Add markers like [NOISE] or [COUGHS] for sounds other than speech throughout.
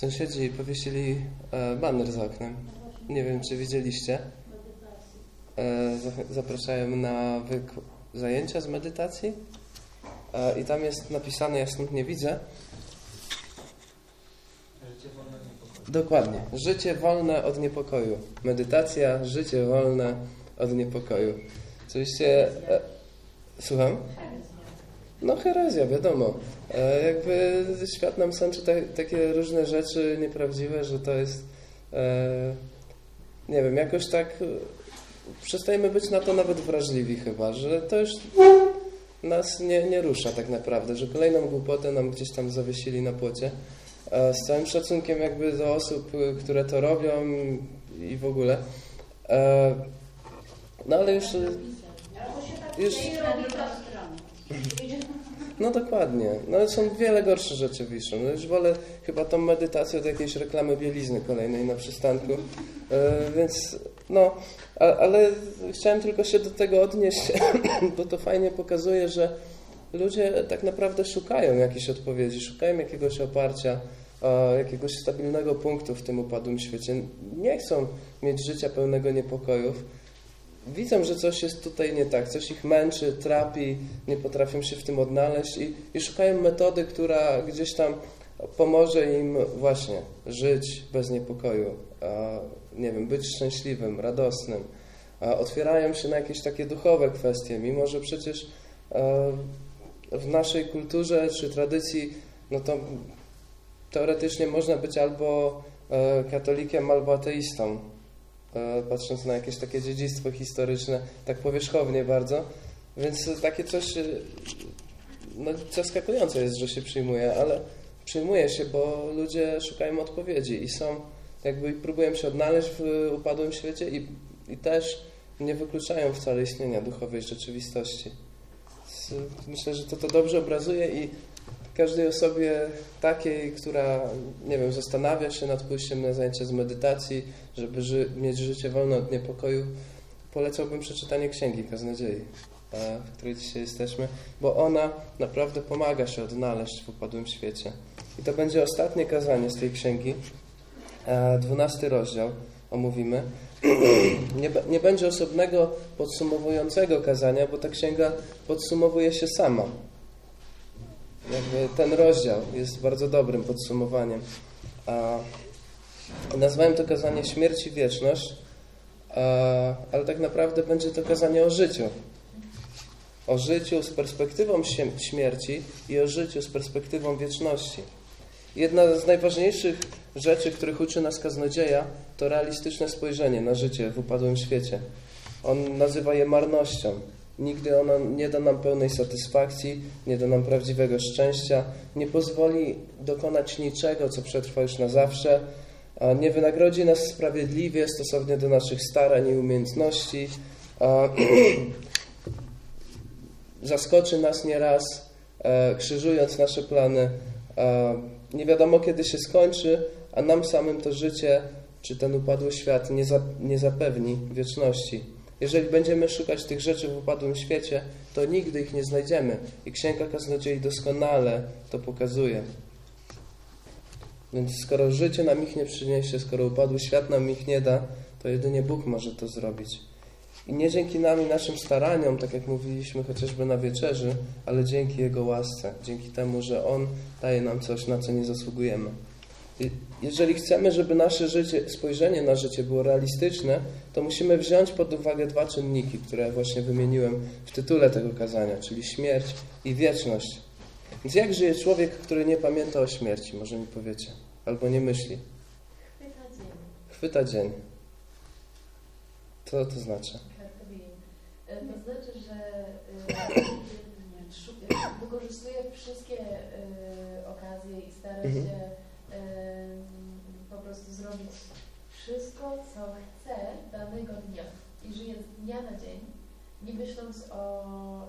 Sąsiedzi powiesili e, baner za oknem. Nie wiem, czy widzieliście. E, za- zapraszają na zajęcia z medytacji. E, I tam jest napisane, ja stąd nie widzę. Dokładnie. Życie wolne od niepokoju. Medytacja, życie wolne od niepokoju. Oczywiście. E, słucham? No, herezja, wiadomo. E, jakby świat nam sączy ta, takie różne rzeczy nieprawdziwe, że to jest. E, nie wiem, jakoś tak. e, Przestajemy być na to nawet wrażliwi, chyba, że to już nas nie, nie rusza tak naprawdę, że kolejną głupotę nam gdzieś tam zawiesili na płocie. E, Z całym szacunkiem jakby do osób, y, które to robią i w ogóle. E, No ale już, y, już no dokładnie. No są wiele gorsze rzeczy wiszą. No już wolę chyba tą medytację od jakiejś reklamy bielizny kolejnej na przystanku. E, Więc no, a, ale chciałem tylko się do tego odnieść, [CLEARS THROAT] bo to fajnie pokazuje, że ludzie tak naprawdę szukają jakiejś odpowiedzi, szukają jakiegoś oparcia, jakiegoś stabilnego punktu w tym upadłym świecie. Nie chcą mieć życia pełnego niepokojów. Widzą, że coś jest tutaj nie tak, coś ich męczy, trapi, nie potrafią się w tym odnaleźć i, i szukają metody, która gdzieś tam pomoże im właśnie żyć bez niepokoju, a, nie wiem, być szczęśliwym, radosnym. A, otwierają się na jakieś takie duchowe kwestie, mimo że przecież e, w naszej kulturze czy tradycji, no to teoretycznie można być albo e, katolikiem, albo ateistą patrząc na jakieś takie dziedzictwo historyczne, tak powierzchownie bardzo. Więc takie coś e, no, zaskakujące jest, że się przyjmuje, ale przyjmuje się, bo ludzie szukają odpowiedzi i są, jakby próbują się odnaleźć w upadłym świecie i, i też nie wykluczają wcale istnienia duchowej rzeczywistości. E, Myślę, że to to dobrze obrazuje i każdej osobie takiej, która, nie wiem, zastanawia się nad pójściem na zajęcia z medytacji, żeby ży mieć życie wolne od niepokoju, polecałbym przeczytanie Księgi Kaznodziei, w której dzisiaj jesteśmy, bo ona naprawdę pomaga się odnaleźć w upadłym świecie. I to będzie ostatnie kazanie z tej księgi, e, dwunasty rozdział omówimy. [CLEARS THROAT] Nie, nie będzie osobnego podsumowującego kazania, bo ta księga podsumowuje się sama. Jakby ten rozdział jest bardzo dobrym podsumowaniem. A nazwałem to kazanie Śmierć i Wieczność, ale tak naprawdę będzie to kazanie o życiu. O życiu z perspektywą śm- śmierci i o życiu z perspektywą wieczności. Jedna z najważniejszych rzeczy, których uczy nas kaznodzieja, to realistyczne spojrzenie na życie w upadłym świecie. On nazywa je marnością. Nigdy ona nie da nam pełnej satysfakcji, nie da nam prawdziwego szczęścia, nie pozwoli dokonać niczego, co przetrwa już na zawsze, nie wynagrodzi nas sprawiedliwie stosownie do naszych starań i umiejętności, [CLEARS THROAT] zaskoczy nas nieraz, e, krzyżując nasze plany. Nie wiadomo, kiedy się skończy, a nam samym to życie, czy ten upadły świat nie, za, nie zapewni wieczności. Jeżeli będziemy szukać tych rzeczy w upadłym świecie, to nigdy ich nie znajdziemy. I Księga Kaznodziei doskonale to pokazuje. Więc skoro życie nam ich nie przyniesie, skoro upadły świat nam ich nie da, to jedynie Bóg może to zrobić. I nie dzięki nam i naszym staraniom, tak jak mówiliśmy chociażby na wieczerzy, ale dzięki Jego łasce, dzięki temu, że On daje nam coś, na co nie zasługujemy. I jeżeli chcemy, żeby nasze życie, spojrzenie na życie było realistyczne, to musimy wziąć pod uwagę dwa czynniki, które właśnie wymieniłem w tytule tego kazania, czyli śmierć i wieczność. Więc jak żyje człowiek, który nie pamięta o śmierci, może mi powiecie, albo nie myśli? Chwyta dzień. Co to znaczy? E, To znaczy, że e, [CLEARS THROAT] wykorzystuje wszystkie e, okazje i stara Mhm. się po prostu zrobić wszystko, co chce danego dnia. I żyje z dnia na dzień, nie myśląc o e,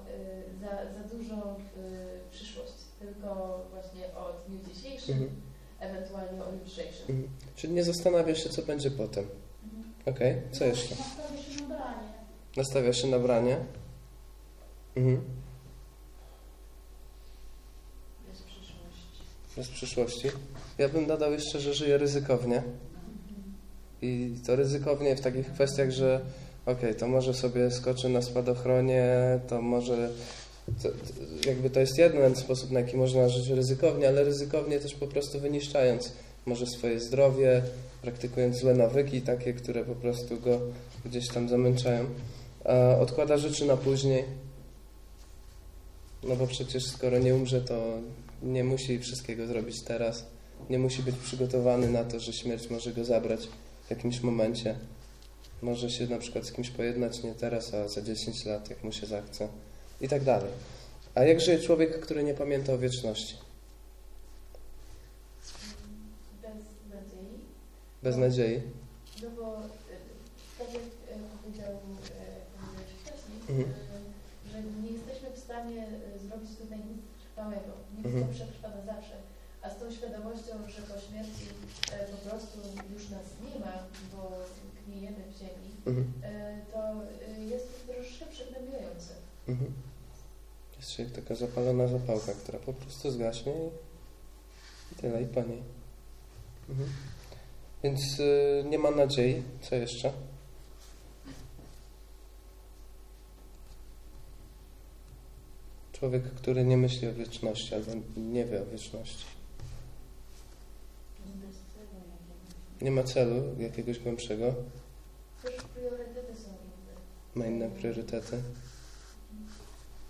za, za dużo w przyszłość, tylko właśnie o dniu dzisiejszym, Mhm. ewentualnie o jutrzejszym. Mhm. Czyli nie zastanawia się, co będzie potem. Okej, co jeszcze? Nastawia się na branie. Nastawia się na branie. Mhm. Bez przyszłości. bez przyszłości. Ja bym dodał jeszcze, że żyje ryzykownie. I to ryzykownie w takich kwestiach, że okej, to może sobie skoczy na spadochronie, to może to, jakby to jest jeden sposób, na jaki można żyć ryzykownie, ale ryzykownie też po prostu wyniszczając może swoje zdrowie, praktykując złe nawyki, takie, które po prostu go gdzieś tam zamęczają. Odkłada rzeczy na później, no bo przecież skoro nie umrze, to nie musi wszystkiego zrobić teraz. Nie musi być przygotowany na to, że śmierć może go zabrać w jakimś momencie. Może się na przykład z kimś pojednać nie teraz, a za 10 lat, jak mu się zachce. I tak dalej. A jak żyje człowiek, który nie pamięta o wieczności? Bez nadziei. Bez nadziei? No bo e, tak jak e, powiedział e, wcześniej, Mhm. że nie jesteśmy w stanie zrobić tutaj nic trwałego. Nic, Mhm. co przetrwa na zawsze. Z tą świadomością, że po śmierci e, po prostu już nas nie ma, bo gniejemy w ziemi, Mhm. e, to e, jest troszkę przygnębiające. Mhm. Jest się jak taka zapalona zapałka, która po prostu zgaśnie i, i tyle, i po niej. Mhm. Więc y, nie ma nadziei. Co jeszcze? Człowiek, który nie myśli o wieczności albo nie wie o wieczności. Nie ma celu jakiegoś głębszego, priorytety są inne. ma inne priorytety.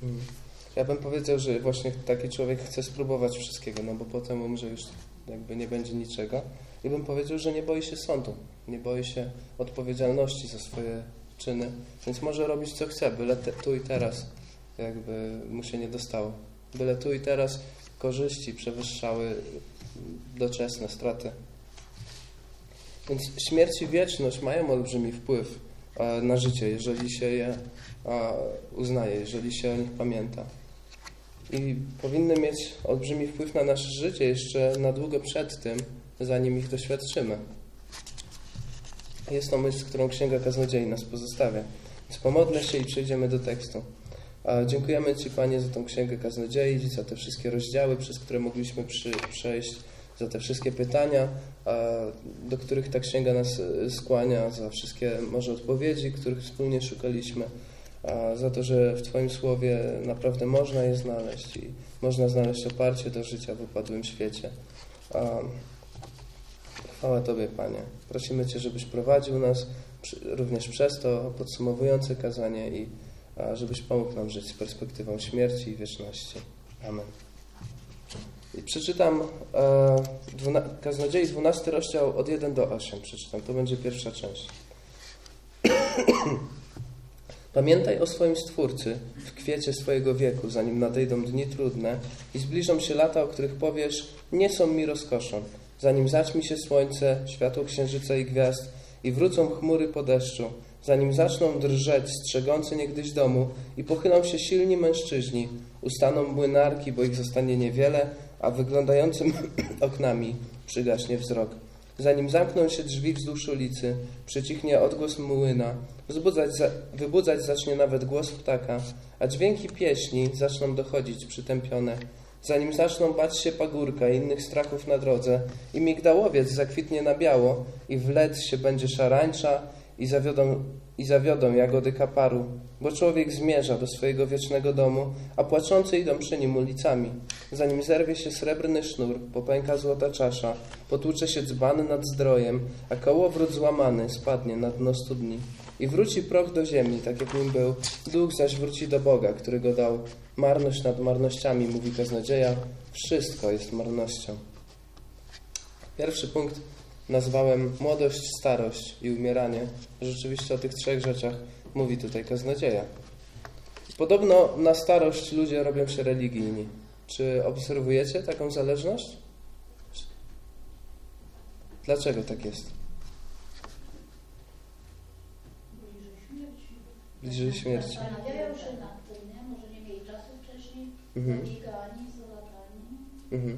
Mm. Ja bym powiedział, że właśnie taki człowiek chce spróbować wszystkiego, no bo potem umrze już jakby nie będzie niczego. I bym powiedział, że nie boi się sądu, nie boi się odpowiedzialności za swoje czyny, więc może robić co chce, byle te, tu i teraz jakby mu się nie dostało. Byle tu i teraz korzyści przewyższały doczesne straty. Więc śmierć i wieczność mają olbrzymi wpływ e, na życie, jeżeli się je a, uznaje, jeżeli się o nich pamięta. I powinny mieć olbrzymi wpływ na nasze życie jeszcze na długo przed tym, zanim ich doświadczymy. Jest to myśl, którą Księga Kaznodziei nas pozostawia. Więc pomodlę się i przejdziemy do tekstu. A dziękujemy Ci, Panie, za tą Księgę Kaznodziei, za te wszystkie rozdziały, przez które mogliśmy przy, przejść, za te wszystkie pytania, do których ta Księga nas e, skłania, za wszystkie może odpowiedzi, których wspólnie szukaliśmy, za to, że w Twoim Słowie naprawdę można je znaleźć i można znaleźć oparcie do życia w upadłym świecie. Chwała Tobie, Panie. Prosimy Cię, żebyś prowadził nas również przez to podsumowujące kazanie i żebyś pomógł nam żyć z perspektywą śmierci i wieczności. Amen. I przeczytam e, dwuna, Kaznodziei 12 rozdział od 1 do 8. Przeczytam, to będzie pierwsza część. [CLEARS THROAT] Pamiętaj o swoim Stwórcy w kwiecie swojego wieku, zanim nadejdą dni trudne i zbliżą się lata, o których powiesz, nie są mi rozkoszą, zanim zaćmi się słońce, światło księżyca i gwiazd i wrócą chmury po deszczu, zanim zaczną drżeć strzegący niegdyś domu i pochylą się silni mężczyźni, ustaną młynarki, bo ich zostanie niewiele, a wyglądającym [CLEARS THROAT] oknami przygaśnie wzrok. Zanim zamkną się drzwi wzdłuż ulicy, przycichnie odgłos młyna, wzbudzać za, wybudzać zacznie nawet głos ptaka, a dźwięki pieśni zaczną dochodzić przytępione. Zanim zaczną bać się pagórka i innych strachów na drodze, i migdałowiec zakwitnie na biało, i wlec się będzie szarańcza, i zawiodą, i zawiodą jagody kaparu, bo człowiek zmierza do swojego wiecznego domu, a płaczący idą przy nim ulicami. Zanim zerwie się srebrny sznur, popęka złota czasza, potłucze się dzban nad zdrojem, a kołowrót złamany spadnie na dno studni. I wróci proch do ziemi, tak jak nim był, duch zaś wróci do Boga, który go dał. Marność nad marnościami, mówi kaznodzieja, wszystko jest marnością. Pierwszy punkt nazwałem młodość, starość i umieranie. Rzeczywiście o tych trzech rzeczach mówi tutaj kaznodzieja. Podobno na starość ludzie robią się religijni. Czy obserwujecie taką zależność? Dlaczego tak jest? Bliżej śmierci. Bliżej śmierci. Zastanawiają się nad tym, nie? Może nie mieli czasu wcześniej, Mhm. Mhm.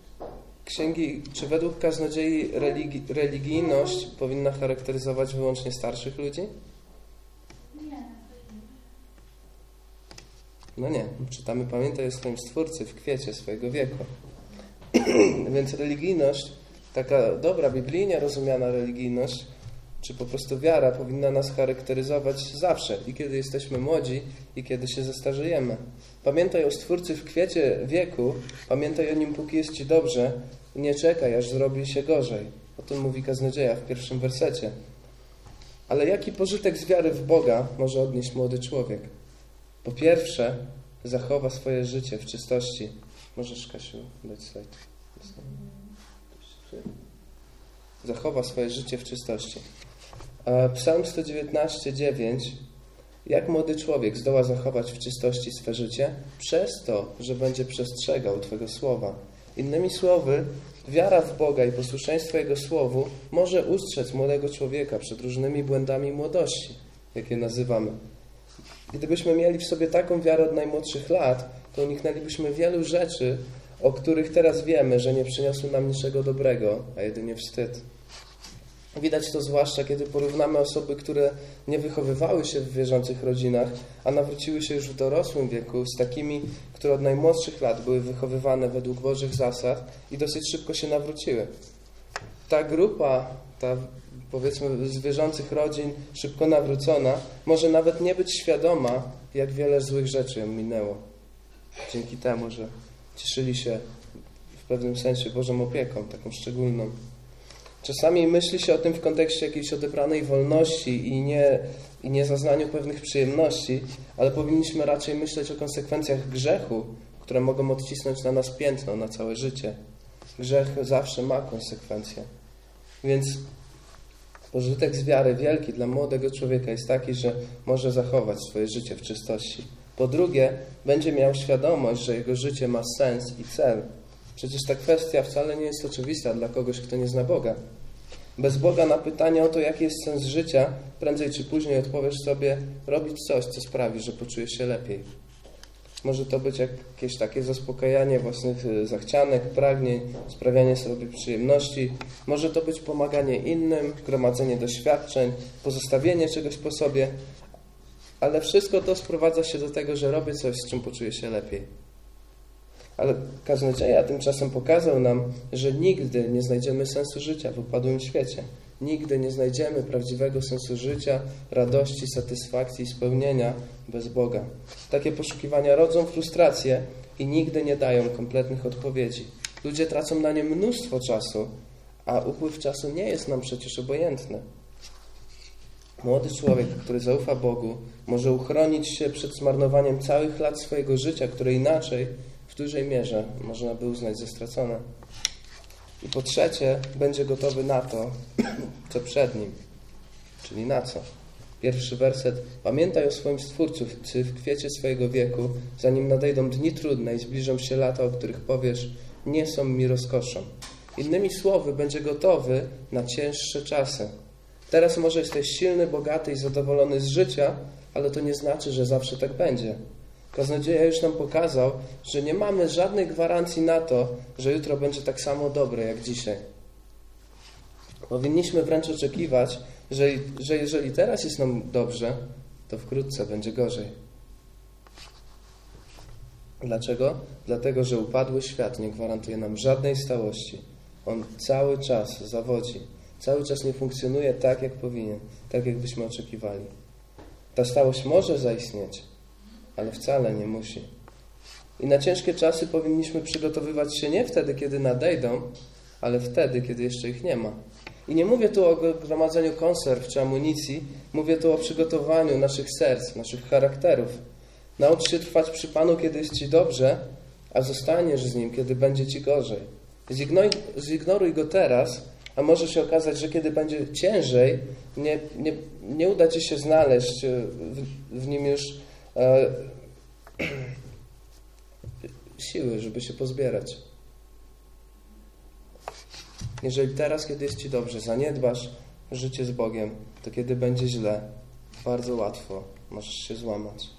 księgi, czy według kaznodziei religi, religijność powinna charakteryzować wyłącznie starszych ludzi? Nie. No nie. Czytamy, pamiętaj o swoim Stwórcy w kwiecie swojego wieku. [CLEARS THROAT] Więc religijność, taka dobra, biblijnie rozumiana religijność, czy po prostu wiara powinna nas charakteryzować zawsze, i kiedy jesteśmy młodzi, i kiedy się zestarzejemy. Pamiętaj o Stwórcy w kwiecie wieku, pamiętaj o Nim, póki jest Ci dobrze, nie czekaj, aż zrobi się gorzej. O tym mówi kaznodzieja w pierwszym wersecie. Ale jaki pożytek z wiary w Boga może odnieść młody człowiek? Po pierwsze, zachowa swoje życie w czystości. Możesz, Kasiu, dać slajd. Zachowa swoje życie w czystości. A Psalm 119:9 Jak młody człowiek zdoła zachować w czystości swe życie? Przez to, że będzie przestrzegał Twego słowa. Innymi słowy, wiara w Boga i posłuszeństwo Jego słowu może ustrzec młodego człowieka przed różnymi błędami młodości, jakie nazywamy. Gdybyśmy mieli w sobie taką wiarę od najmłodszych lat, to uniknęlibyśmy wielu rzeczy, o których teraz wiemy, że nie przyniosły nam niczego dobrego, a jedynie wstyd. Widać to zwłaszcza, kiedy porównamy osoby, które nie wychowywały się w wierzących rodzinach, a nawróciły się już w dorosłym wieku, z takimi, które od najmłodszych lat były wychowywane według Bożych zasad i dosyć szybko się nawróciły. Ta grupa, ta powiedzmy z wierzących rodzin, szybko nawrócona, może nawet nie być świadoma, jak wiele złych rzeczy ją minęło. Dzięki temu, że cieszyli się w pewnym sensie Bożą opieką, taką szczególną. Czasami myśli się o tym w kontekście jakiejś odebranej wolności i nie, i nie zaznaniu pewnych przyjemności, ale powinniśmy raczej myśleć o konsekwencjach grzechu, które mogą odcisnąć na nas piętno na całe życie. Grzech zawsze ma konsekwencje. Więc pożytek z wiary wielki dla młodego człowieka jest taki, że może zachować swoje życie w czystości. Po drugie, będzie miał świadomość, że jego życie ma sens i cel. Przecież ta kwestia wcale nie jest oczywista dla kogoś, kto nie zna Boga. Bez Boga na pytanie o to, jaki jest sens życia, prędzej czy później odpowiesz sobie robić coś, co sprawi, że poczujesz się lepiej. Może to być jakieś takie zaspokajanie własnych y, zachcianek, pragnień, sprawianie sobie przyjemności. Może to być pomaganie innym, gromadzenie doświadczeń, pozostawienie czegoś po sobie. Ale wszystko to sprowadza się do tego, że robię coś, z czym poczuję się lepiej. Ale kaznodzieja tymczasem pokazał nam, że nigdy nie znajdziemy sensu życia w upadłym świecie. Nigdy nie znajdziemy prawdziwego sensu życia, radości, satysfakcji i spełnienia bez Boga. Takie poszukiwania rodzą frustrację i nigdy nie dają kompletnych odpowiedzi. Ludzie tracą na nie mnóstwo czasu, a upływ czasu nie jest nam przecież obojętny. Młody człowiek, który zaufa Bogu, może uchronić się przed zmarnowaniem całych lat swojego życia, które inaczej w dużej mierze można by uznać za stracone. I po trzecie, będzie gotowy na to, co przed nim. Czyli na co? Pierwszy werset. Pamiętaj o swoim Stwórcu w kwiecie swojego wieku, zanim nadejdą dni trudne i zbliżą się lata, o których powiesz, nie są mi rozkoszą. Innymi słowy, będzie gotowy na cięższe czasy. Teraz może jesteś silny, bogaty i zadowolony z życia, ale to nie znaczy, że zawsze tak będzie. Kaznodzieja już nam pokazał, że nie mamy żadnej gwarancji na to, że jutro będzie tak samo dobre jak dzisiaj. Powinniśmy wręcz oczekiwać, że, że jeżeli teraz jest nam dobrze, to wkrótce będzie gorzej. Dlaczego? Dlatego, że upadły świat nie gwarantuje nam żadnej stałości. On cały czas zawodzi, cały czas nie funkcjonuje tak, jak powinien, tak, jak byśmy oczekiwali. Ta stałość może zaistnieć, ale wcale nie musi. I na ciężkie czasy powinniśmy przygotowywać się nie wtedy, kiedy nadejdą, ale wtedy, kiedy jeszcze ich nie ma. I nie mówię tu o gromadzeniu konserw czy amunicji, mówię tu o przygotowaniu naszych serc, naszych charakterów. Naucz się trwać przy Panu, kiedy jest Ci dobrze, a zostaniesz z Nim, kiedy będzie Ci gorzej. Zignoruj, zignoruj Go teraz, a może się okazać, że kiedy będzie ciężej, nie, nie, nie uda Ci się znaleźć w, w Nim już e, [CLEARS THROAT] siły, żeby się pozbierać. Jeżeli teraz, kiedy jest Ci dobrze, zaniedbasz życie z Bogiem, to kiedy będzie źle, bardzo łatwo możesz się złamać.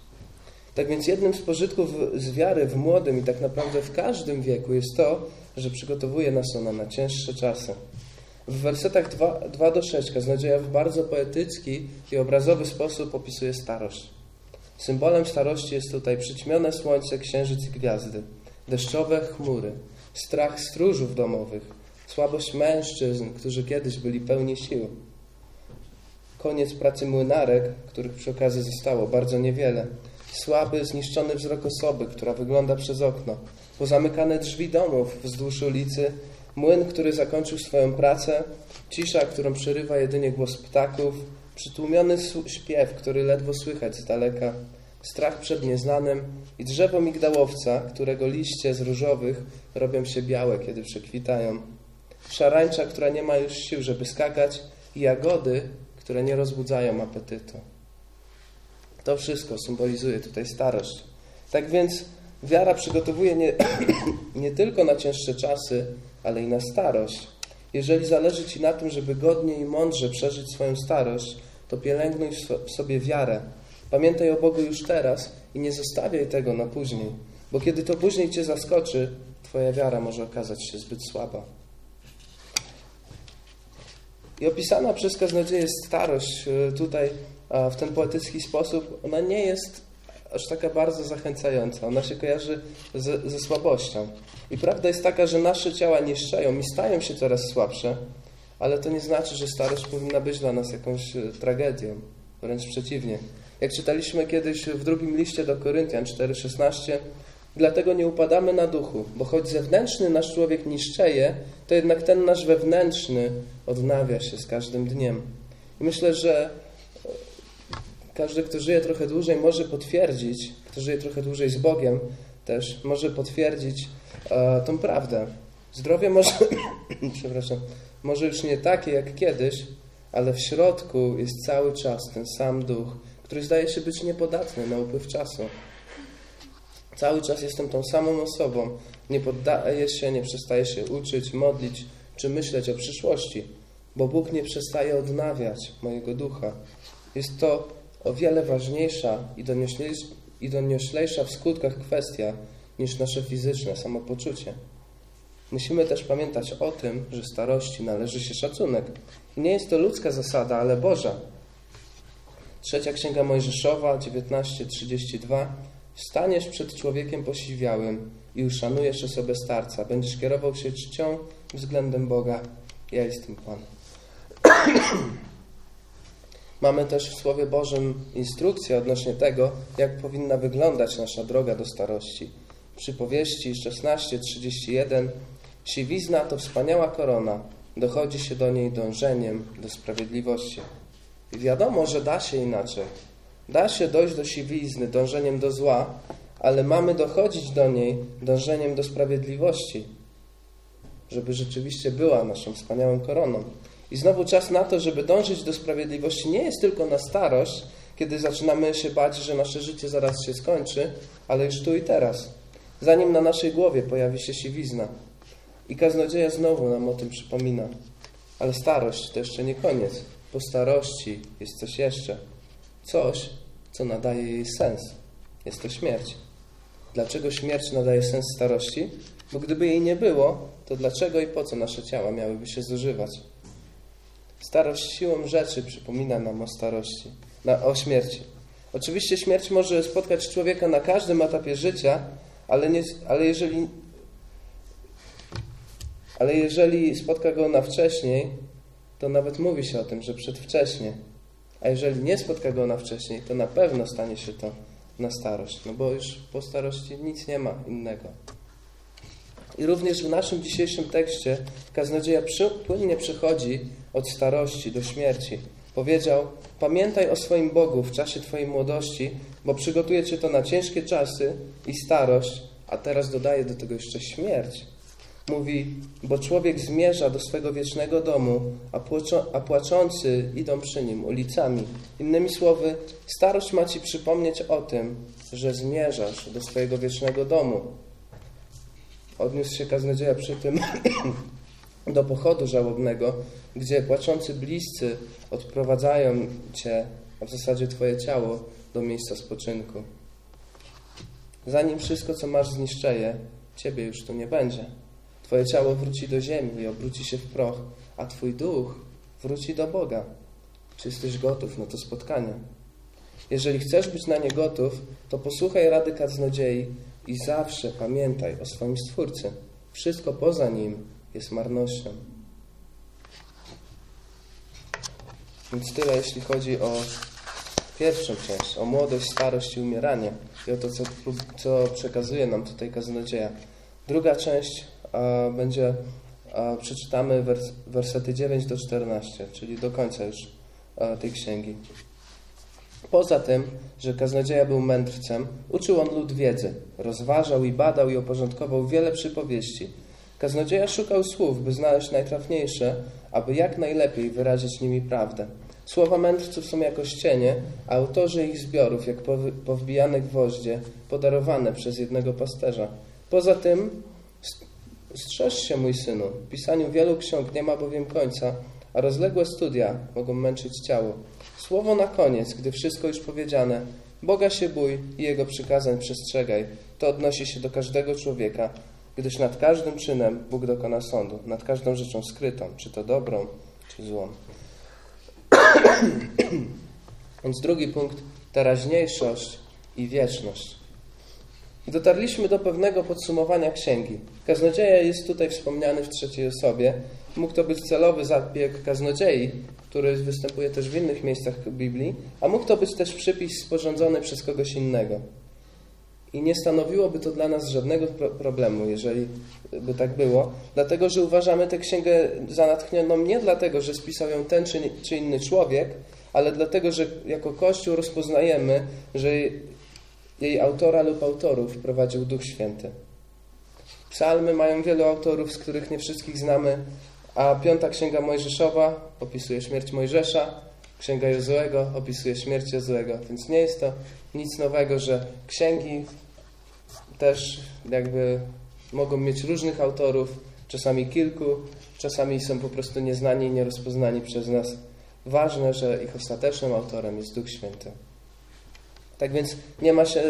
Tak więc jednym z pożytków z wiary w młodym i tak naprawdę w każdym wieku jest to, że przygotowuje nas ona na cięższe czasy. W wersetach 2, 2 do 6 kaznodzieja w bardzo poetycki i obrazowy sposób opisuje starość. Symbolem starości jest tutaj przyćmione słońce, księżyc i gwiazdy, deszczowe chmury, strach stróżów domowych, słabość mężczyzn, którzy kiedyś byli pełni sił. Koniec pracy młynarek, których przy okazji zostało bardzo niewiele. Słaby, zniszczony wzrok osoby, która wygląda przez okno. Pozamykane drzwi domów wzdłuż ulicy. Młyn, który zakończył swoją pracę. Cisza, którą przerywa jedynie głos ptaków. Przytłumiony śpiew, który ledwo słychać z daleka. Strach przed nieznanym i drzewo migdałowca, którego liście z różowych robią się białe, kiedy przekwitają. Szarańcza, która nie ma już sił, żeby skakać i jagody, które nie rozbudzają apetytu. To wszystko symbolizuje tutaj starość. Tak więc wiara przygotowuje nie, [CLEARS THROAT] nie tylko na cięższe czasy, ale i na starość. Jeżeli zależy Ci na tym, żeby godnie i mądrze przeżyć swoją starość, to pielęgnuj w sobie wiarę. Pamiętaj o Bogu już teraz i nie zostawiaj tego na później, bo kiedy to później Cię zaskoczy, Twoja wiara może okazać się zbyt słaba. I opisana przez kaznodzieję starość e, tutaj w ten poetycki sposób, ona nie jest aż taka bardzo zachęcająca. Ona się kojarzy ze, ze słabością. I prawda jest taka, że nasze ciała niszczeją i stają się coraz słabsze, ale to nie znaczy, że starość powinna być dla nas jakąś e, tragedią. Wręcz przeciwnie. Jak czytaliśmy kiedyś w drugim liście do Koryntian 4,16, dlatego nie upadamy na duchu, bo choć zewnętrzny nasz człowiek niszczeje, to jednak ten nasz wewnętrzny odnawia się z każdym dniem. I myślę, że każdy, kto żyje trochę dłużej, może potwierdzić, kto żyje trochę dłużej z Bogiem, też może potwierdzić e, tą prawdę. Zdrowie może, [COUGHS] przepraszam, może już nie takie jak kiedyś, ale w środku jest cały czas ten sam duch, który zdaje się być niepodatny na upływ czasu. Cały czas jestem tą samą osobą. Nie poddaję się, nie przestaję się uczyć, modlić czy myśleć o przyszłości, bo Bóg nie przestaje odnawiać mojego ducha. Jest to o wiele ważniejsza i donioślejsza, i donioślejsza w skutkach kwestia niż nasze fizyczne samopoczucie. Musimy też pamiętać o tym, że starości należy się szacunek. Nie jest to ludzka zasada, ale Boża. Trzecia Księga Mojżeszowa, 19:32. Wstaniesz przed człowiekiem posiwiałym i uszanujesz osobę starca. Będziesz kierował się czcią względem Boga. Ja jestem Pan. Mamy też w Słowie Bożym instrukcję odnośnie tego, jak powinna wyglądać nasza droga do starości. Przypowieści 16:31 Siwizna to wspaniała korona, dochodzi się do niej dążeniem do sprawiedliwości. I wiadomo, że da się inaczej. Da się dojść do siwizny dążeniem do zła, ale mamy dochodzić do niej dążeniem do sprawiedliwości, żeby rzeczywiście była naszą wspaniałą koroną. I znowu czas na to, żeby dążyć do sprawiedliwości nie jest tylko na starość, kiedy zaczynamy się bać, że nasze życie zaraz się skończy, ale już tu i teraz. Zanim na naszej głowie pojawi się siwizna. I kaznodzieja znowu nam o tym przypomina. Ale starość to jeszcze nie koniec. Po starości jest coś jeszcze. Coś, co nadaje jej sens. Jest to śmierć. Dlaczego śmierć nadaje sens starości? Bo gdyby jej nie było, to dlaczego i po co nasze ciała miałyby się zużywać? Starość siłą rzeczy przypomina nam o starości, na, o śmierci. Oczywiście śmierć może spotkać człowieka na każdym etapie życia, ale, nie, ale, jeżeli, ale jeżeli spotka go na wcześniej, to nawet mówi się o tym, że przedwcześnie. A jeżeli nie spotka go na wcześniej, to na pewno stanie się to na starość, no bo już po starości nic nie ma innego. I również w naszym dzisiejszym tekście kaznodzieja płynnie przechodzi od starości do śmierci. Powiedział, pamiętaj o swoim Bogu w czasie Twojej młodości, bo przygotuje Cię to na ciężkie czasy i starość, a teraz dodaje do tego jeszcze śmierć. Mówi, bo człowiek zmierza do swego wiecznego domu, a, płaczą, a płaczący idą przy nim ulicami. Innymi słowy, starość ma Ci przypomnieć o tym, że zmierzasz do swojego wiecznego domu. Odniósł się kaznodzieja przy tym [CLEARS THROAT] do pochodu żałobnego, gdzie płaczący bliscy odprowadzają cię a w zasadzie Twoje ciało do miejsca spoczynku. Zanim wszystko, co masz, zniszczeje, Ciebie już tu nie będzie. Twoje ciało wróci do ziemi i obróci się w proch, a Twój duch wróci do Boga. Czy jesteś gotów na to spotkanie? Jeżeli chcesz być na nie gotów, to posłuchaj rady kaznodziei i zawsze pamiętaj o swoim Stwórcy. Wszystko poza nim jest marnością. Więc tyle, jeśli chodzi o pierwszą część, o młodość, starość i umieranie i o to, co, co przekazuje nam tutaj kaznodzieja. Druga część a, będzie, a, przeczytamy wers, wersety 9 do 14, czyli do końca już a, tej księgi. Poza tym, że kaznodzieja był mędrcem, uczył on lud wiedzy, rozważał i badał i oporządkował wiele przypowieści. Kaznodzieja szukał słów, by znaleźć najtrafniejsze, aby jak najlepiej wyrazić nimi prawdę. Słowa mędrców są jako ścienie, a autorzy ich zbiorów, jak powbijane gwoździe, podarowane przez jednego pasterza. Poza tym, strzeż się, mój synu, pisaniu wielu ksiąg nie ma bowiem końca, a rozległe studia mogą męczyć ciało. Słowo na koniec, gdy wszystko już powiedziane, Boga się bój i Jego przykazań przestrzegaj. To odnosi się do każdego człowieka, gdyż nad każdym czynem Bóg dokona sądu, nad każdą rzeczą skrytą, czy to dobrą, czy złą. [CLEARS THROAT] Więc drugi punkt, teraźniejszość i wieczność. Dotarliśmy do pewnego podsumowania księgi. Kaznodzieja jest tutaj wspomniany w trzeciej osobie. Mógł to być celowy zabieg kaznodziei, który występuje też w innych miejscach Biblii, a mógł to być też przypis sporządzony przez kogoś innego. I nie stanowiłoby to dla nas żadnego problemu, jeżeli by tak było, dlatego że uważamy tę księgę za natchnioną nie dlatego, że spisał ją ten czy inny człowiek, ale dlatego, że jako Kościół rozpoznajemy, że jej autora lub autorów prowadził Duch Święty. Psalmy mają wielu autorów, z których nie wszystkich znamy, a piąta księga Mojżeszowa opisuje śmierć Mojżesza, księga Jozuego opisuje śmierć Jozuego, więc nie jest to nic nowego, że księgi też jakby mogą mieć różnych autorów, czasami kilku, czasami są po prostu nieznani i nierozpoznani przez nas. Ważne, że ich ostatecznym autorem jest Duch Święty. Tak więc nie ma się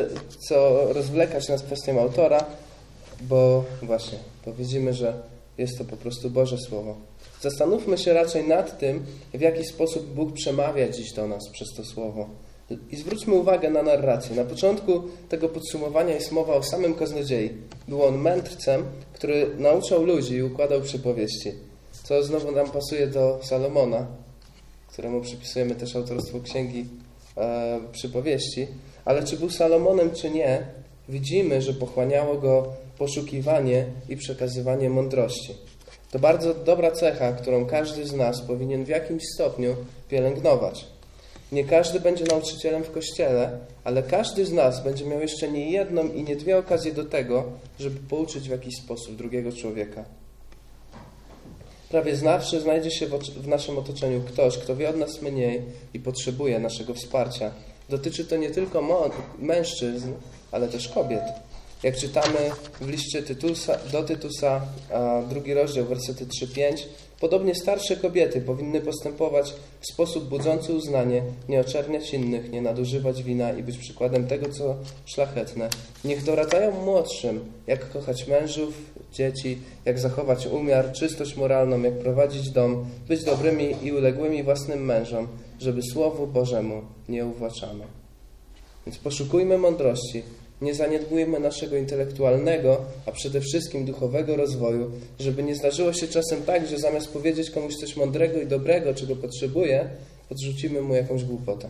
co rozwlekać nad kwestią autora, bo właśnie, bo widzimy, że jest to po prostu Boże Słowo. Zastanówmy się raczej nad tym, w jaki sposób Bóg przemawia dziś do nas przez to Słowo. I zwróćmy uwagę na narrację. Na początku tego podsumowania jest mowa o samym kaznodziei. Był on mędrcem, który nauczał ludzi i układał przypowieści. Co znowu nam pasuje do Salomona, któremu przypisujemy też autorstwo księgi e, przypowieści. Ale czy był Salomonem, czy nie, widzimy, że pochłaniało go poszukiwanie i przekazywanie mądrości. To bardzo dobra cecha, którą każdy z nas powinien w jakimś stopniu pielęgnować. Nie każdy będzie nauczycielem w kościele, ale każdy z nas będzie miał jeszcze nie jedną i nie dwie okazje do tego, żeby pouczyć w jakiś sposób drugiego człowieka. Prawie zawsze znajdzie się w naszym otoczeniu ktoś, kto wie od nas mniej i potrzebuje naszego wsparcia. Dotyczy to nie tylko mężczyzn, ale też kobiet. Jak czytamy w liście Tytusa, do Tytusa, drugi rozdział, wersety 3-5, podobnie starsze kobiety powinny postępować w sposób budzący uznanie, nie oczerniać innych, nie nadużywać wina i być przykładem tego, co szlachetne. Niech doradzają młodszym, jak kochać mężów, dzieci, jak zachować umiar, czystość moralną, jak prowadzić dom, być dobrymi i uległymi własnym mężom, żeby Słowu Bożemu nie uwłaczano. Więc poszukujmy mądrości, nie zaniedbujmy naszego intelektualnego, a przede wszystkim duchowego rozwoju, żeby nie zdarzyło się czasem tak, że zamiast powiedzieć komuś coś mądrego i dobrego, czego potrzebuje, podrzucimy mu jakąś głupotę.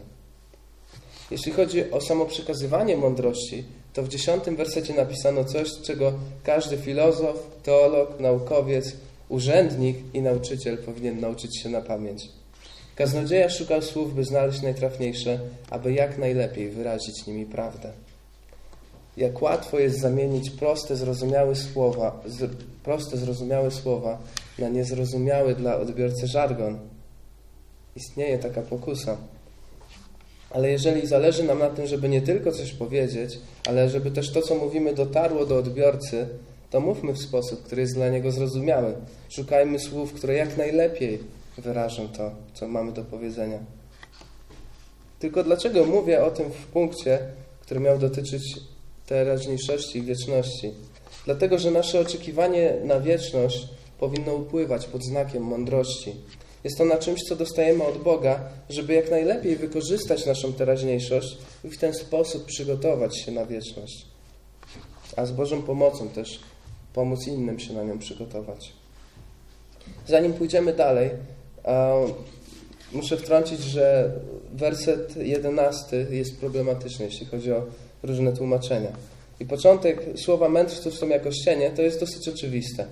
Jeśli chodzi o samo przekazywanie mądrości, to w dziesiątym wersecie napisano coś, czego każdy filozof, teolog, naukowiec, urzędnik i nauczyciel powinien nauczyć się na pamięć. Kaznodzieja szukał słów, by znaleźć najtrafniejsze, aby jak najlepiej wyrazić nimi prawdę jak łatwo jest zamienić proste, zrozumiałe słowa, proste, zrozumiałe słowa na niezrozumiały dla odbiorcy żargon. Istnieje taka pokusa. Ale jeżeli zależy nam na tym, żeby nie tylko coś powiedzieć, ale żeby też to, co mówimy, dotarło do odbiorcy, to mówmy w sposób, który jest dla niego zrozumiały. Szukajmy słów, które jak najlepiej wyrażą to, co mamy do powiedzenia. Tylko dlaczego mówię o tym w punkcie, który miał dotyczyć teraźniejszości i wieczności? Dlatego, że nasze oczekiwanie na wieczność powinno upływać pod znakiem mądrości. Jest ona czymś, co dostajemy od Boga, żeby jak najlepiej wykorzystać naszą teraźniejszość i w ten sposób przygotować się na wieczność. A z Bożą pomocą też pomóc innym się na nią przygotować. Zanim pójdziemy dalej, muszę wtrącić, że werset jedenasty jest problematyczny, jeśli chodzi o różne tłumaczenia. I początek słowa mędrców są jako ścienie, to jest dosyć oczywiste.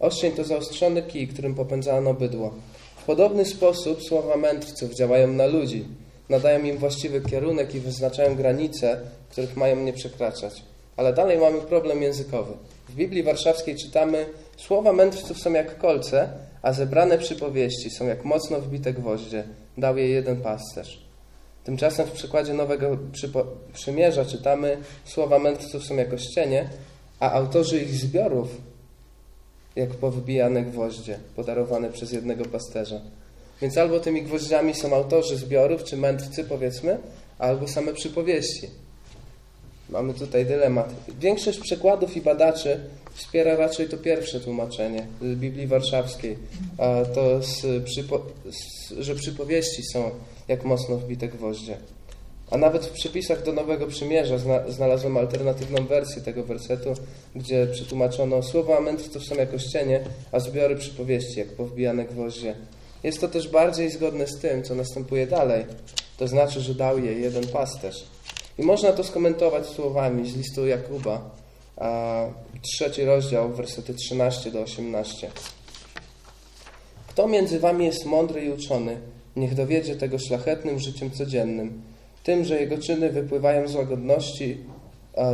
Oścień to zaostrzony kij, którym popędzano bydło. W podobny sposób słowa mędrców działają na ludzi, nadają im właściwy kierunek i wyznaczają granice, których mają nie przekraczać. Ale dalej mamy problem językowy. W Biblii Warszawskiej czytamy: Słowa mędrców są jak kolce, a zebrane przypowieści są jak mocno wbite gwoździe. Dał je jeden pasterz. Tymczasem w przykładzie Nowego Przymierza czytamy: Słowa mędrców są jako ścienie, a autorzy ich zbiorów jak powybijane gwoździe, podarowane przez jednego pasterza. Więc albo tymi gwoździami są autorzy zbiorów, czy mędrcy, powiedzmy, albo same przypowieści. Mamy tutaj dylemat. Większość przekładów i badaczy wspiera raczej to pierwsze tłumaczenie z Biblii Warszawskiej, to z, przypo, z, że przypowieści są jak mocno wbite gwoździe. A nawet w przepisach do Nowego Przymierza znalazłem alternatywną wersję tego wersetu, gdzie przetłumaczono słowa mędrców są jako ścienie, a zbiory przypowieści jak powbijane gwoździe. Jest to też bardziej zgodne z tym, co następuje dalej. To znaczy, że dał je jeden pasterz. I można to skomentować słowami z listu Jakuba, a trzeci rozdział, wersety 13 do 18. Kto między wami jest mądry i uczony, niech dowiedzie tego szlachetnym życiem codziennym, tym, że jego czyny wypływają z łagodności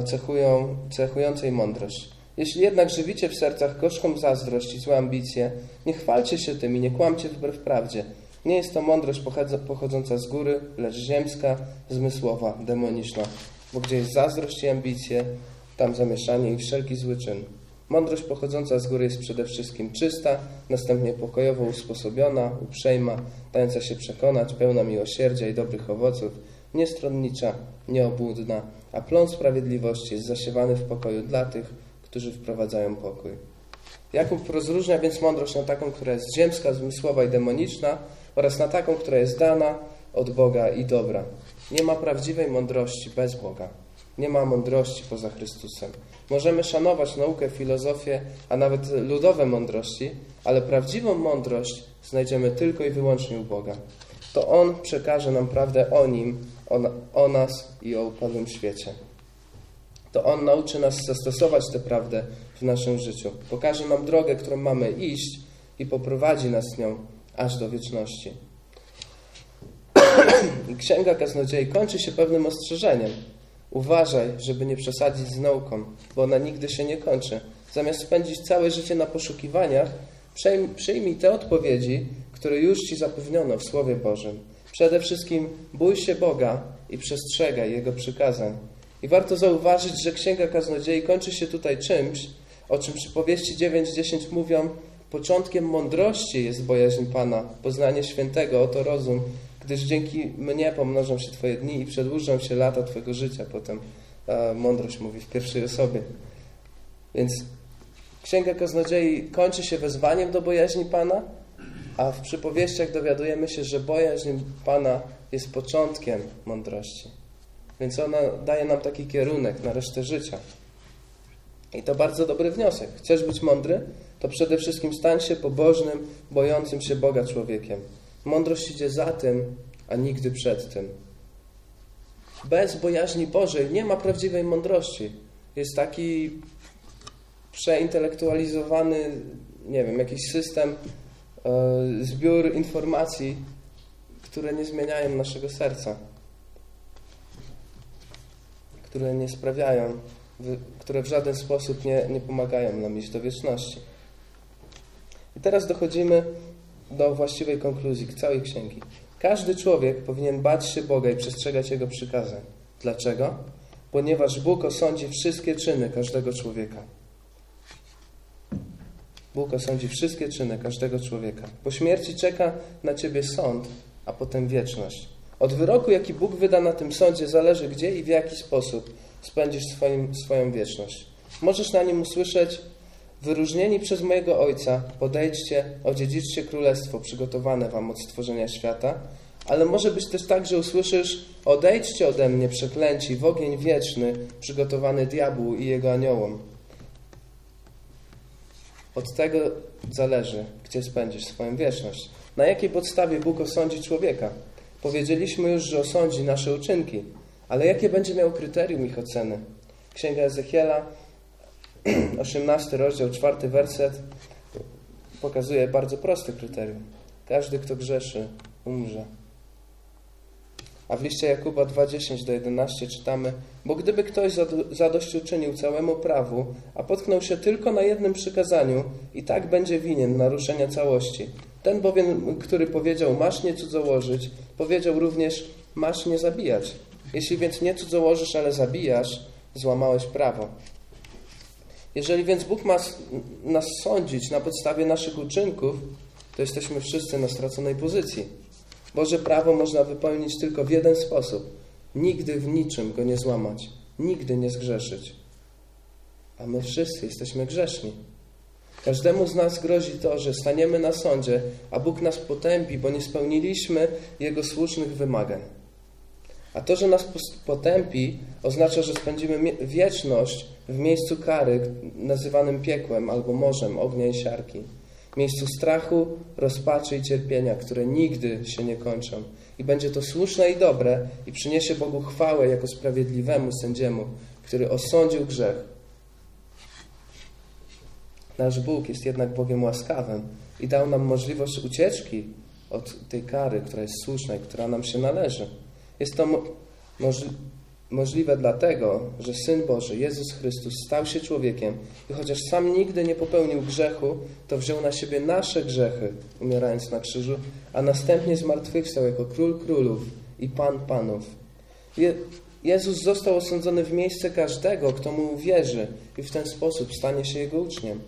cechują, cechującej mądrość. Jeśli jednak żywicie w sercach gorzką zazdrość i złe ambicje, nie chwalcie się tym i nie kłamcie wbrew prawdzie. Nie jest to mądrość pochodząca z góry, lecz ziemska, zmysłowa, demoniczna. Bo gdzie jest zazdrość i ambicje, tam zamieszanie i wszelki zły czyn. Mądrość pochodząca z góry jest przede wszystkim czysta, następnie pokojowo usposobiona, uprzejma, dająca się przekonać, pełna miłosierdzia i dobrych owoców, niestronnicza, nieobłudna, a plon sprawiedliwości jest zasiewany w pokoju dla tych, którzy wprowadzają pokój. Jakub rozróżnia więc mądrość na taką, która jest ziemska, zmysłowa i demoniczna oraz na taką, która jest dana od Boga i dobra. Nie ma prawdziwej mądrości bez Boga. Nie ma mądrości poza Chrystusem. Możemy szanować naukę, filozofię, a nawet ludowe mądrości, ale prawdziwą mądrość znajdziemy tylko i wyłącznie u Boga. To On przekaże nam prawdę o Nim, o, o nas i o upadłym świecie. To On nauczy nas zastosować tę prawdę w naszym życiu. Pokaże nam drogę, którą mamy iść i poprowadzi nas nią aż do wieczności. [CLEARS THROAT] Księga Kaznodziei kończy się pewnym ostrzeżeniem. Uważaj, żeby nie przesadzić z nauką, bo ona nigdy się nie kończy. Zamiast spędzić całe życie na poszukiwaniach, przyjmij te odpowiedzi, które już Ci zapewniono w Słowie Bożym. Przede wszystkim bój się Boga i przestrzegaj Jego przykazań. I warto zauważyć, że Księga Kaznodziei kończy się tutaj czymś, o czym przypowieści 9-10 mówią, początkiem mądrości jest bojaźń Pana, poznanie świętego, oto rozum, gdyż dzięki mnie pomnożą się Twoje dni i przedłużą się lata Twojego życia. Potem a, mądrość mówi w pierwszej osobie. Więc Księga Kaznodziei kończy się wezwaniem do bojaźni Pana, a w przypowieściach dowiadujemy się, że bojaźń Pana jest początkiem mądrości. Więc ona daje nam taki kierunek na resztę życia. I to bardzo dobry wniosek. Chcesz być mądry? To przede wszystkim stań się pobożnym, bojącym się Boga człowiekiem. Mądrość idzie za tym, a nigdy przed tym. Bez bojaźni Bożej nie ma prawdziwej mądrości. Jest taki przeintelektualizowany, nie wiem, jakiś system, e, zbiór informacji, które nie zmieniają naszego serca, które nie sprawiają, które w żaden sposób nie, nie pomagają nam iść do wieczności. I teraz dochodzimy do właściwej konkluzji całej księgi. Każdy człowiek powinien bać się Boga i przestrzegać Jego przykazań. Dlaczego? Ponieważ Bóg osądzi wszystkie czyny każdego człowieka. Bóg osądzi wszystkie czyny każdego człowieka. Po śmierci czeka na ciebie sąd, a potem wieczność. Od wyroku, jaki Bóg wyda na tym sądzie, zależy gdzie i w jaki sposób spędzisz swoim, swoją wieczność. Możesz na nim usłyszeć Wyróżnieni przez mojego Ojca, podejdźcie, odziedziczcie królestwo przygotowane wam od stworzenia świata, ale może być też tak, że usłyszysz odejdźcie ode mnie przeklęci w ogień wieczny przygotowany diabłu i jego aniołom. Od tego zależy, gdzie spędzisz swoją wieczność. Na jakiej podstawie Bóg osądzi człowieka? Powiedzieliśmy już, że osądzi nasze uczynki, ale jakie będzie miał kryterium ich oceny? Księga Ezechiela, [CLEARS THROAT] 18 rozdział, 4 werset pokazuje bardzo proste kryterium. Każdy, kto grzeszy, umrze. A w liście Jakuba 2:10 do 11 czytamy: Bo gdyby ktoś zadośćuczynił całemu prawu, a potknął się tylko na jednym przykazaniu, i tak będzie winien naruszenia całości. Ten bowiem, który powiedział: Masz nie cudzołożyć, powiedział również: Masz nie zabijać. Jeśli więc nie cudzołożysz, ale zabijasz, złamałeś prawo. Jeżeli więc Bóg ma nas sądzić na podstawie naszych uczynków, to jesteśmy wszyscy na straconej pozycji. Boże prawo można wypełnić tylko w jeden sposób. Nigdy w niczym go nie złamać. Nigdy nie zgrzeszyć. A my wszyscy jesteśmy grzeszni. Każdemu z nas grozi to, że staniemy na sądzie, a Bóg nas potępi, bo nie spełniliśmy Jego słusznych wymagań. A to, że nas potępi, oznacza, że spędzimy wieczność w miejscu kary, nazywanym piekłem albo morzem ognia i siarki. Miejscu strachu, rozpaczy i cierpienia, które nigdy się nie kończą. I będzie to słuszne i dobre i przyniesie Bogu chwałę jako sprawiedliwemu sędziemu, który osądził grzech. Nasz Bóg jest jednak Bogiem łaskawym i dał nam możliwość ucieczki od tej kary, która jest słuszna i która nam się należy. Jest to możliwe dlatego, że Syn Boży, Jezus Chrystus, stał się człowiekiem i chociaż sam nigdy nie popełnił grzechu, to wziął na siebie nasze grzechy, umierając na krzyżu, a następnie zmartwychwstał jako Król Królów i Pan Panów. Je Jezus został osądzony w miejsce każdego, kto mu uwierzy i w ten sposób stanie się Jego uczniem.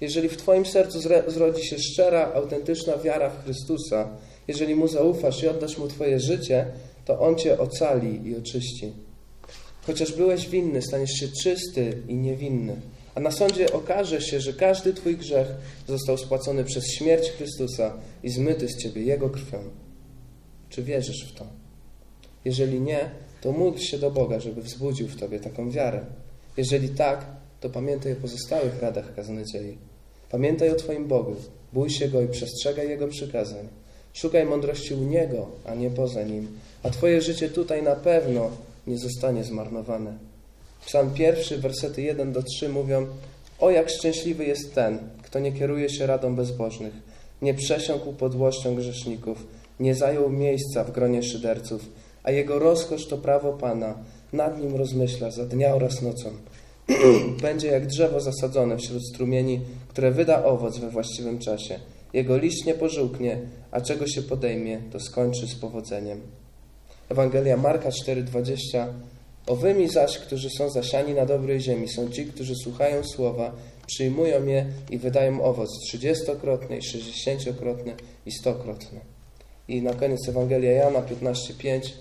Jeżeli w Twoim sercu zrodzi się szczera, autentyczna wiara w Chrystusa, jeżeli Mu zaufasz i oddasz Mu Twoje życie, to On Cię ocali i oczyści. Chociaż byłeś winny, staniesz się czysty i niewinny. A na sądzie okaże się, że każdy Twój grzech został spłacony przez śmierć Chrystusa i zmyty z Ciebie Jego krwią. Czy wierzysz w to? Jeżeli nie, to módl się do Boga, żeby wzbudził w Tobie taką wiarę. Jeżeli tak, to pamiętaj o pozostałych radach kaznodziei. Pamiętaj o Twoim Bogu, bój się Go i przestrzegaj Jego przykazań. Szukaj mądrości u Niego, a nie poza Nim, a Twoje życie tutaj na pewno nie zostanie zmarnowane. Psalm pierwszy, wersety 1 do 3 mówią O jak szczęśliwy jest ten, kto nie kieruje się radą bezbożnych, nie przesiąkł podłością grzeszników, nie zajął miejsca w gronie szyderców, a jego rozkosz to prawo Pana, nad nim rozmyśla za dnia oraz nocą. [CLEARS THROAT] Będzie jak drzewo zasadzone wśród strumieni, które wyda owoc we właściwym czasie. Jego liść nie pożółknie, a czego się podejmie, to skończy z powodzeniem. Ewangelia Marka 4:20 Owymi zaś, którzy są zasiani na dobrej ziemi, są ci, którzy słuchają słowa, przyjmują je i wydają owoc trzydziestokrotny, sześćdziesięciokrotny i stokrotny. I na koniec Ewangelia Jana 15:5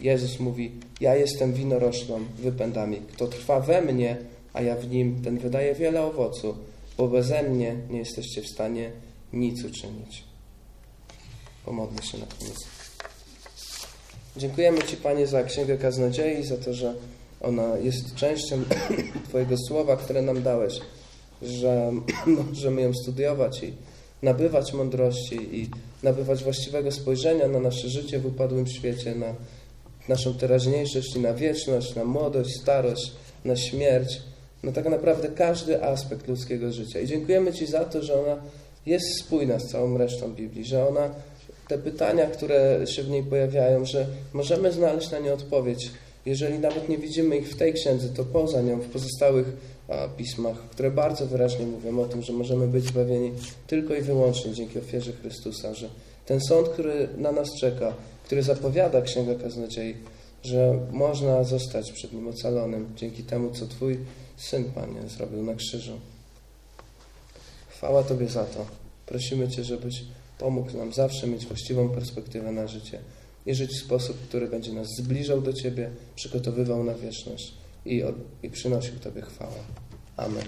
Jezus mówi: Ja jestem winoroślą, wypędami. Kto trwa we mnie, a ja w nim, ten wydaje wiele owocu, bo beze mnie nie jesteście w stanie nic uczynić. Pomodlę się na koniec. Dziękujemy Ci, Panie, za Księgę Kaznodziei, za to, że ona jest częścią [CLEARS THROAT] Twojego słowa, które nam dałeś, że [CLEARS THROAT] możemy ją studiować i nabywać mądrości i nabywać właściwego spojrzenia na nasze życie w upadłym świecie, na naszą teraźniejszość i na wieczność, na młodość, starość, na śmierć, na tak naprawdę każdy aspekt ludzkiego życia. I dziękujemy Ci za to, że ona jest spójna z całą resztą Biblii, że ona te pytania, które się w niej pojawiają, że możemy znaleźć na nie odpowiedź. Jeżeli nawet nie widzimy ich w tej księdze, to poza nią, w pozostałych pismach, które bardzo wyraźnie mówią o tym, że możemy być zbawieni tylko i wyłącznie dzięki ofierze Chrystusa, że ten sąd, który na nas czeka, który zapowiada Księga Kaznodziei, że można zostać przed Nim ocalonym dzięki temu, co Twój Syn, Panie, zrobił na krzyżu. Chwała Tobie za to. Prosimy Cię, żebyś Pomógł nam zawsze mieć właściwą perspektywę na życie. i żyć w sposób, który będzie nas zbliżał do Ciebie, przygotowywał na wieczność i, i przynosił Tobie chwałę. Amen.